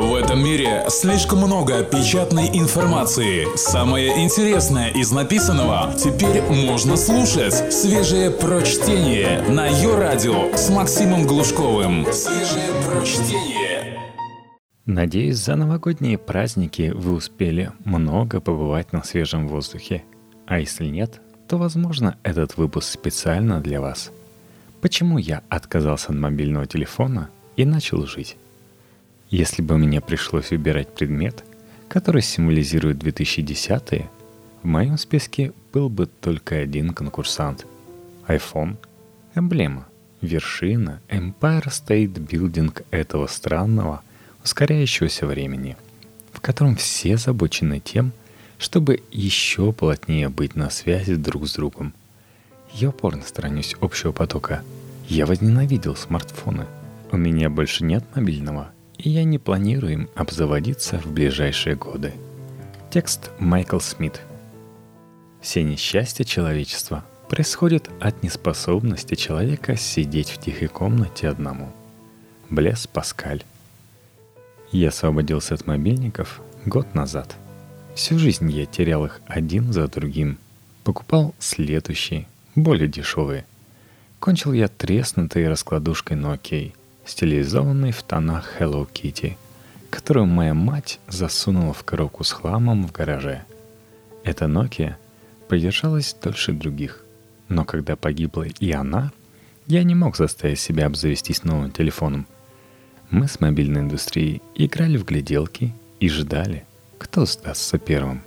В этом мире слишком много печатной информации. Самое интересное из написанного теперь можно слушать. Свежее прочтение на ее радио с Максимом Глушковым. Свежее прочтение. Надеюсь, за новогодние праздники вы успели много побывать на свежем воздухе. А если нет, то, возможно, этот выпуск специально для вас. Почему я отказался от мобильного телефона и начал жить? Если бы мне пришлось выбирать предмет, который символизирует 2010-е, в моем списке был бы только один конкурсант. iPhone – эмблема, вершина Empire State Building этого странного, ускоряющегося времени, в котором все забочены тем, чтобы еще плотнее быть на связи друг с другом. Я упорно сторонюсь общего потока. Я возненавидел смартфоны. У меня больше нет мобильного – я не планирую им обзаводиться в ближайшие годы. Текст Майкл Смит. Все несчастья человечества происходят от неспособности человека сидеть в тихой комнате одному. Блес Паскаль. Я освободился от мобильников год назад. Всю жизнь я терял их один за другим. Покупал следующие, более дешевые. Кончил я треснутой раскладушкой Nokia – стилизованный в тонах Hello Kitty, которую моя мать засунула в коробку с хламом в гараже. Эта Nokia продержалась дольше других, но когда погибла и она, я не мог заставить себя обзавестись новым телефоном. Мы с мобильной индустрией играли в гляделки и ждали, кто сдастся первым.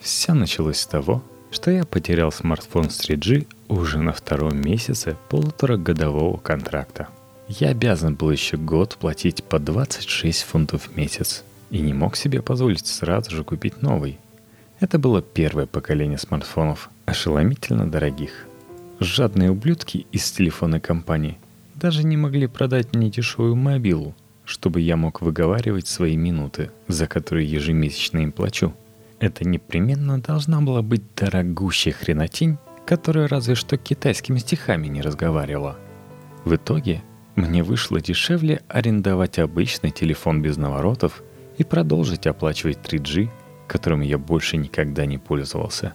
Все началось с того, что я потерял смартфон с 3G уже на втором месяце полуторагодового контракта – я обязан был еще год платить по 26 фунтов в месяц и не мог себе позволить сразу же купить новый. Это было первое поколение смартфонов, ошеломительно дорогих. Жадные ублюдки из телефонной компании даже не могли продать мне дешевую мобилу, чтобы я мог выговаривать свои минуты, за которые ежемесячно им плачу. Это непременно должна была быть дорогущая хренотень, которая разве что китайскими стихами не разговаривала. В итоге мне вышло дешевле арендовать обычный телефон без наворотов и продолжить оплачивать 3G, которым я больше никогда не пользовался.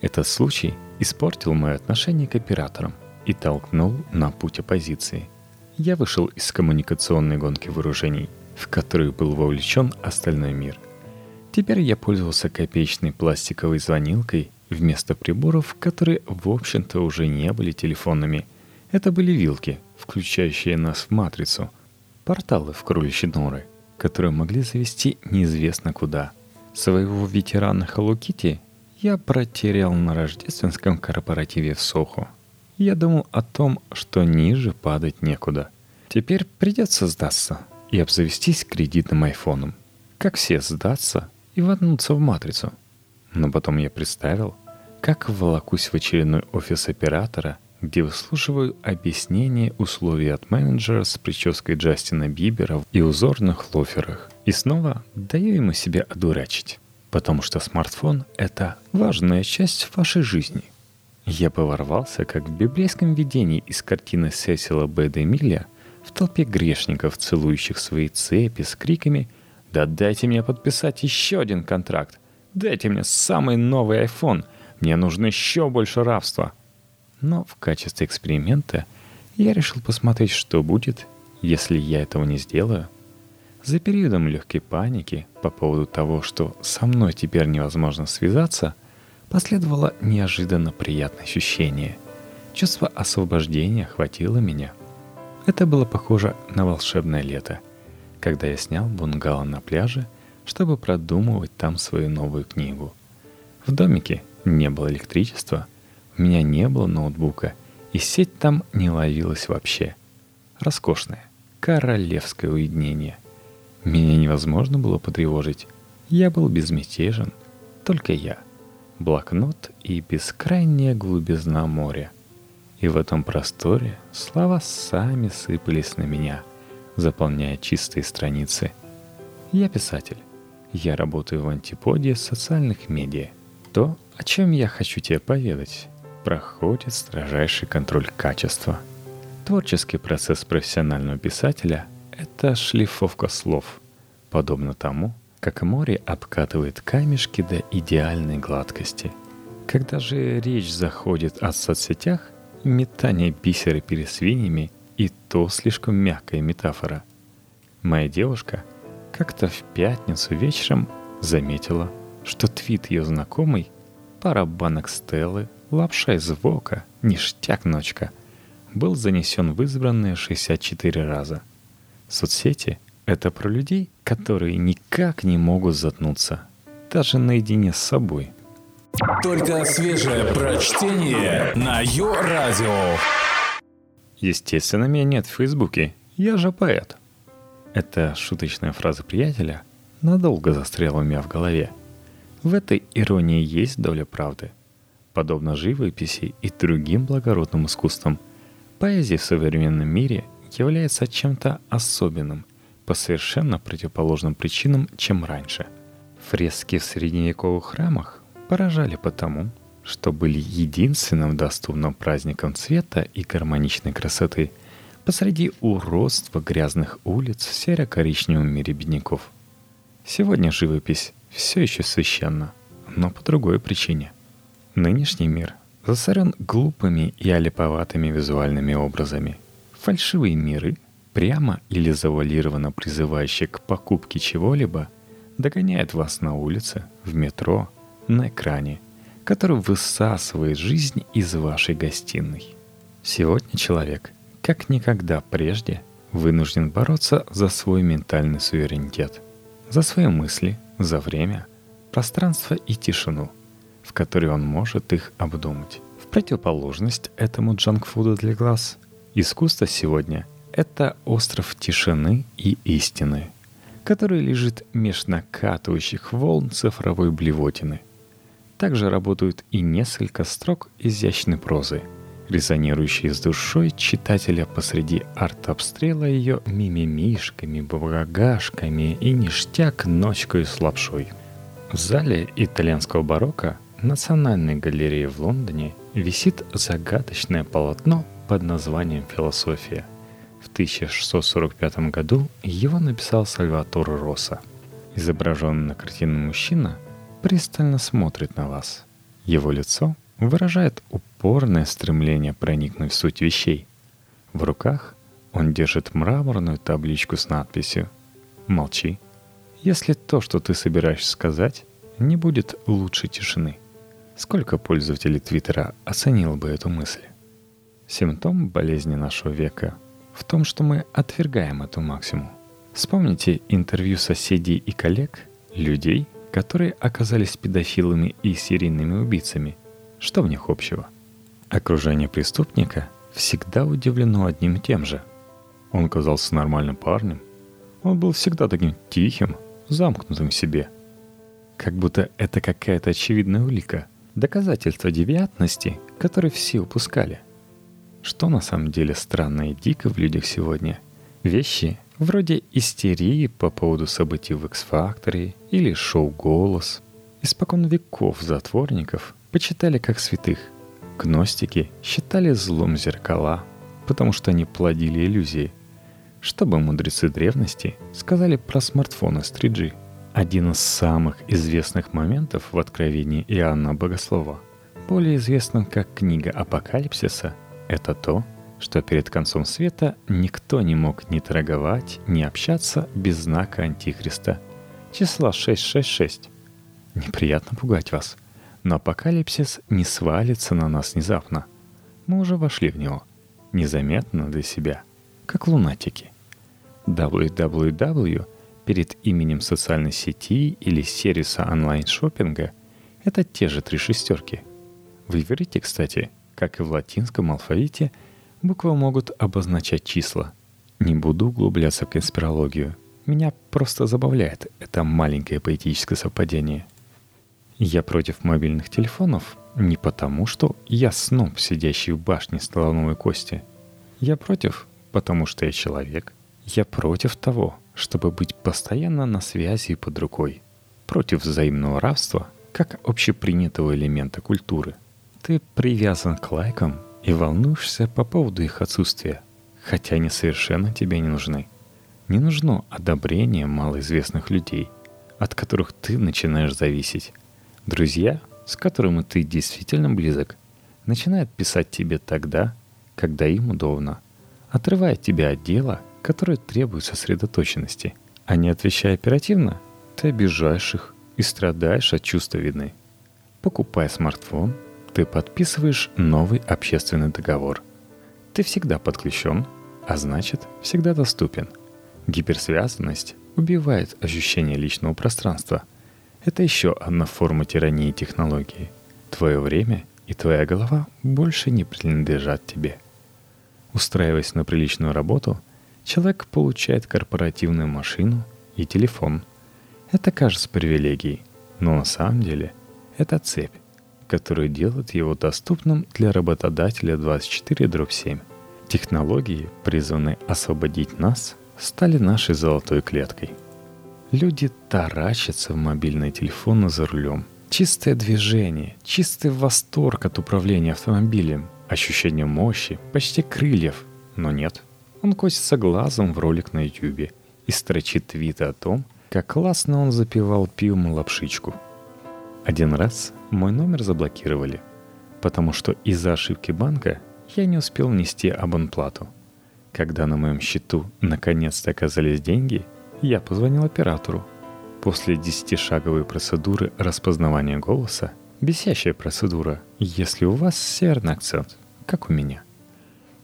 Этот случай испортил мое отношение к операторам и толкнул на путь оппозиции. Я вышел из коммуникационной гонки вооружений, в которую был вовлечен остальной мир. Теперь я пользовался копеечной пластиковой звонилкой вместо приборов, которые, в общем-то, уже не были телефонными. Это были вилки, включающие нас в матрицу, порталы в кроличьи норы, которые могли завести неизвестно куда. Своего ветерана Kitty я протерял на рождественском корпоративе в Сохо. Я думал о том, что ниже падать некуда. Теперь придется сдаться и обзавестись кредитным айфоном. Как все сдаться и воткнуться в матрицу. Но потом я представил, как волокусь в очередной офис оператора – где выслушиваю объяснение условий от менеджера с прической Джастина Бибера и узорных лоферах. И снова даю ему себя одурачить, потому что смартфон — это важная часть вашей жизни. Я поворвался, как в библейском видении из картины Сесила Б. Демиля в толпе грешников, целующих свои цепи с криками «Да дайте мне подписать еще один контракт! Дайте мне самый новый iPhone! Мне нужно еще больше рабства!» Но в качестве эксперимента я решил посмотреть, что будет, если я этого не сделаю. За периодом легкой паники по поводу того, что со мной теперь невозможно связаться, последовало неожиданно приятное ощущение. Чувство освобождения охватило меня. Это было похоже на волшебное лето, когда я снял бунгало на пляже, чтобы продумывать там свою новую книгу. В домике не было электричества — у меня не было ноутбука, и сеть там не ловилась вообще. Роскошное, королевское уединение. Меня невозможно было потревожить. Я был безмятежен, только я. Блокнот и бескрайняя глубизна моря. И в этом просторе слова сами сыпались на меня, заполняя чистые страницы. Я писатель. Я работаю в антиподе социальных медиа. То, о чем я хочу тебе поведать, проходит строжайший контроль качества. Творческий процесс профессионального писателя – это шлифовка слов. подобно тому, как море обкатывает камешки до идеальной гладкости. Когда же речь заходит о соцсетях, метание бисера перед свиньями и то слишком мягкая метафора. Моя девушка как-то в пятницу вечером заметила, что твит ее знакомый, пара банок Стеллы, лапша из вока, ништяк ночка, был занесен в избранные 64 раза. Соцсети — это про людей, которые никак не могут заткнуться, даже наедине с собой. Только свежее прочтение на Йо-Радио. Естественно, меня нет в Фейсбуке. Я же поэт. Эта шуточная фраза приятеля надолго застряла у меня в голове. В этой иронии есть доля правды. Подобно живописи и другим благородным искусствам, поэзия в современном мире является чем-то особенным, по совершенно противоположным причинам, чем раньше. Фрески в средневековых храмах поражали потому, что были единственным доступным праздником цвета и гармоничной красоты посреди уродства грязных улиц в серо-коричневом мире бедняков. Сегодня живопись все еще священна, но по другой причине. Нынешний мир засорен глупыми и олиповатыми визуальными образами. Фальшивые миры, прямо или завуалированно призывающие к покупке чего-либо, догоняют вас на улице, в метро, на экране – который высасывает жизнь из вашей гостиной. Сегодня человек, как никогда прежде, вынужден бороться за свой ментальный суверенитет, за свои мысли, за время, пространство и тишину, в которой он может их обдумать. В противоположность этому джанкфуду для глаз, искусство сегодня — это остров тишины и истины, который лежит меж накатывающих волн цифровой блевотины — также работают и несколько строк изящной прозы, резонирующие с душой читателя посреди арт-обстрела ее мимимишками, багашками и ништяк ночкой с лапшой. В зале итальянского барокко Национальной галереи в Лондоне висит загадочное полотно под названием «Философия». В 1645 году его написал Сальваторе Росса. Изображенный на картине мужчина пристально смотрит на вас. Его лицо выражает упорное стремление проникнуть в суть вещей. В руках он держит мраморную табличку с надписью «Молчи, если то, что ты собираешься сказать, не будет лучше тишины». Сколько пользователей Твиттера оценило бы эту мысль? Симптом болезни нашего века в том, что мы отвергаем эту максимум. Вспомните интервью соседей и коллег, людей, которые оказались педофилами и серийными убийцами. Что в них общего? Окружение преступника всегда удивлено одним и тем же. Он казался нормальным парнем. Он был всегда таким тихим, замкнутым в себе. Как будто это какая-то очевидная улика, доказательство девиантности, которое все упускали. Что на самом деле странно и дико в людях сегодня? Вещи, Вроде истерии по поводу событий в X-Factor или шоу «Голос». Испокон веков затворников почитали как святых. Гностики считали злом зеркала, потому что они плодили иллюзии. Что бы мудрецы древности сказали про смартфоны с 3G? Один из самых известных моментов в откровении Иоанна Богослова, более известным как книга Апокалипсиса, это то, что перед концом света никто не мог ни торговать, ни общаться без знака Антихриста. Числа 666. Неприятно пугать вас, но апокалипсис не свалится на нас внезапно. Мы уже вошли в него, незаметно для себя, как лунатики. www перед именем социальной сети или сервиса онлайн-шоппинга — это те же три шестерки. В иврите, кстати, как и в латинском алфавите — Буквы могут обозначать числа. Не буду углубляться в конспирологию. Меня просто забавляет это маленькое поэтическое совпадение. Я против мобильных телефонов не потому, что я сноб, сидящий в башне слоновой кости. Я против, потому что я человек. Я против того, чтобы быть постоянно на связи и под рукой. Против взаимного рабства, как общепринятого элемента культуры. Ты привязан к лайкам, и волнуешься по поводу их отсутствия, хотя они совершенно тебе не нужны. Не нужно одобрение малоизвестных людей, от которых ты начинаешь зависеть. Друзья, с которыми ты действительно близок, начинают писать тебе тогда, когда им удобно, отрывая тебя от дела, которое требует сосредоточенности. А не отвечая оперативно, ты обижаешь их и страдаешь от чувства вины. Покупая смартфон, ты подписываешь новый общественный договор. Ты всегда подключен, а значит, всегда доступен. Гиперсвязанность убивает ощущение личного пространства. Это еще одна форма тирании технологии. Твое время и твоя голова больше не принадлежат тебе. Устраиваясь на приличную работу, человек получает корпоративную машину и телефон. Это кажется привилегией, но на самом деле это цепь, которая делает его доступным для работодателя 24-7. Технологии, призванные освободить нас, стали нашей золотой клеткой. Люди таращатся в мобильные телефоны за рулем. Чистое движение, чистый восторг от управления автомобилем, ощущение мощи, почти крыльев. Но нет, он косится глазом в ролик на ютюбе и строчит твиты о том, как классно он запивал пивом лапшичку. Один раз мой номер заблокировали, потому что из-за ошибки банка я не успел внести абонплату. Когда на моем счету наконец-то оказались деньги, я позвонил оператору. После десятишаговой процедуры распознавания голоса, бесящая процедура, если у вас северный акцент, как у меня,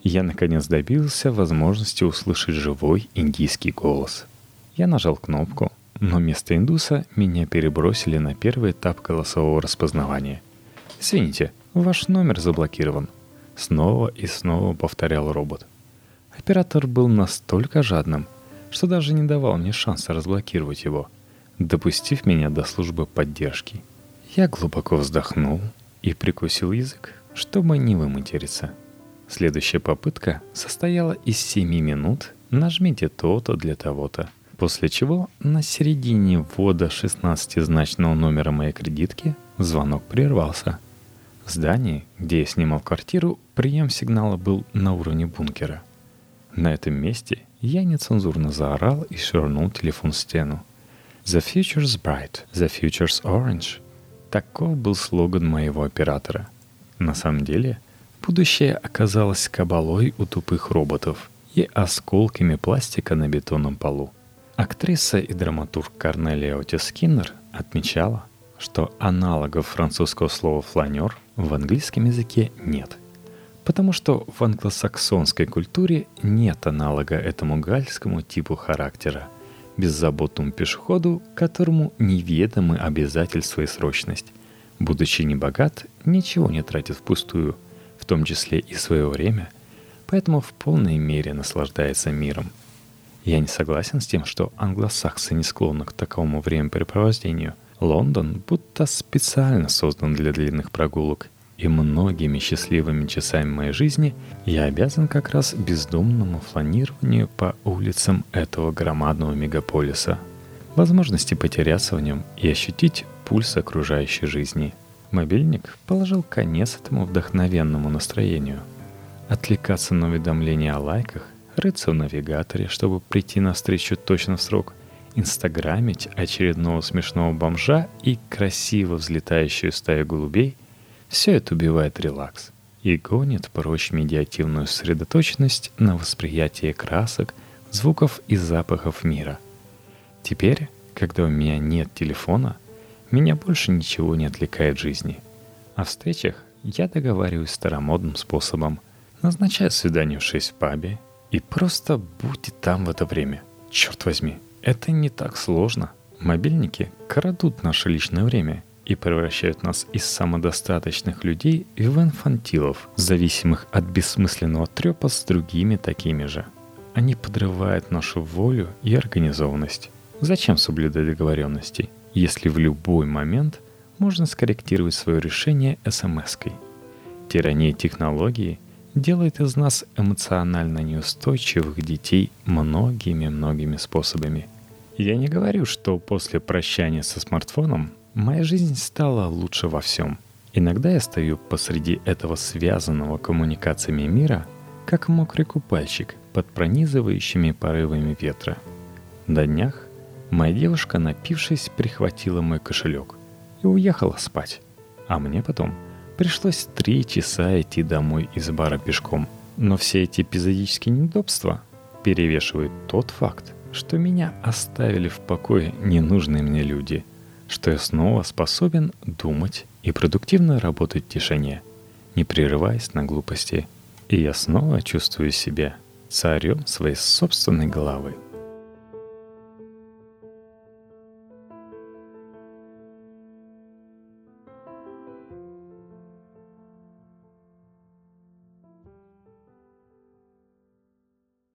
я наконец добился возможности услышать живой индийский голос. Я нажал кнопку, но вместо индуса меня перебросили на первый этап голосового распознавания. «Извините, ваш номер заблокирован», — снова и снова повторял робот. Оператор был настолько жадным, что даже не давал мне шанса разблокировать его, допустив меня до службы поддержки. Я глубоко вздохнул и прикусил язык, чтобы не выматериться. Следующая попытка состояла из 7 минут «нажмите то-то для того-то», после чего на середине ввода 16-значного номера моей кредитки звонок прервался. В здании, где я снимал квартиру, прием сигнала был на уровне бункера — на этом месте я нецензурно заорал и швырнул телефон в стену. «The future's bright, the future's orange». Таков был слоган моего оператора. На самом деле, будущее оказалось кабалой у тупых роботов и осколками пластика на бетонном полу. Актриса и драматург Корнелия Отис Скиннер отмечала, что аналогов французского слова «фланер» в английском языке нет – Потому что в англосаксонской культуре нет аналога этому гальскому типу характера, беззаботному пешеходу, которому неведомы обязательства и срочность. Будучи небогат, ничего не тратит впустую, в том числе и свое время, поэтому в полной мере наслаждается миром. Я не согласен с тем, что англосаксы не склонны к такому времяпрепровождению. Лондон будто специально создан для длинных прогулок – и многими счастливыми часами моей жизни я обязан как раз бездумному фланированию по улицам этого громадного мегаполиса, возможности потеряться в нем и ощутить пульс окружающей жизни. Мобильник положил конец этому вдохновенному настроению. Отвлекаться на уведомления о лайках, рыться в навигаторе, чтобы прийти на встречу точно в срок, инстаграмить очередного смешного бомжа и красиво взлетающую стаю голубей — все это убивает релакс и гонит прочь медиативную сосредоточенность на восприятие красок, звуков и запахов мира. Теперь, когда у меня нет телефона, меня больше ничего не отвлекает жизни. О встречах я договариваюсь старомодным способом. Назначаю свидание в 6 в пабе и просто будьте там в это время. Черт возьми, это не так сложно. Мобильники крадут наше личное время — и превращают нас из самодостаточных людей в инфантилов, зависимых от бессмысленного трепа с другими такими же. Они подрывают нашу волю и организованность. Зачем соблюдать договоренности, если в любой момент можно скорректировать свое решение смс-кой? Тирания технологии делает из нас эмоционально неустойчивых детей многими-многими способами. Я не говорю, что после прощания со смартфоном Моя жизнь стала лучше во всем. Иногда я стою посреди этого связанного коммуникациями мира, как мокрый купальщик, под пронизывающими порывами ветра. На днях моя девушка, напившись, прихватила мой кошелек и уехала спать. А мне потом пришлось три часа идти домой из бара пешком. Но все эти эпизодические неудобства перевешивают тот факт, что меня оставили в покое ненужные мне люди, что я снова способен думать и продуктивно работать в тишине, не прерываясь на глупости. И я снова чувствую себя царем своей собственной головы.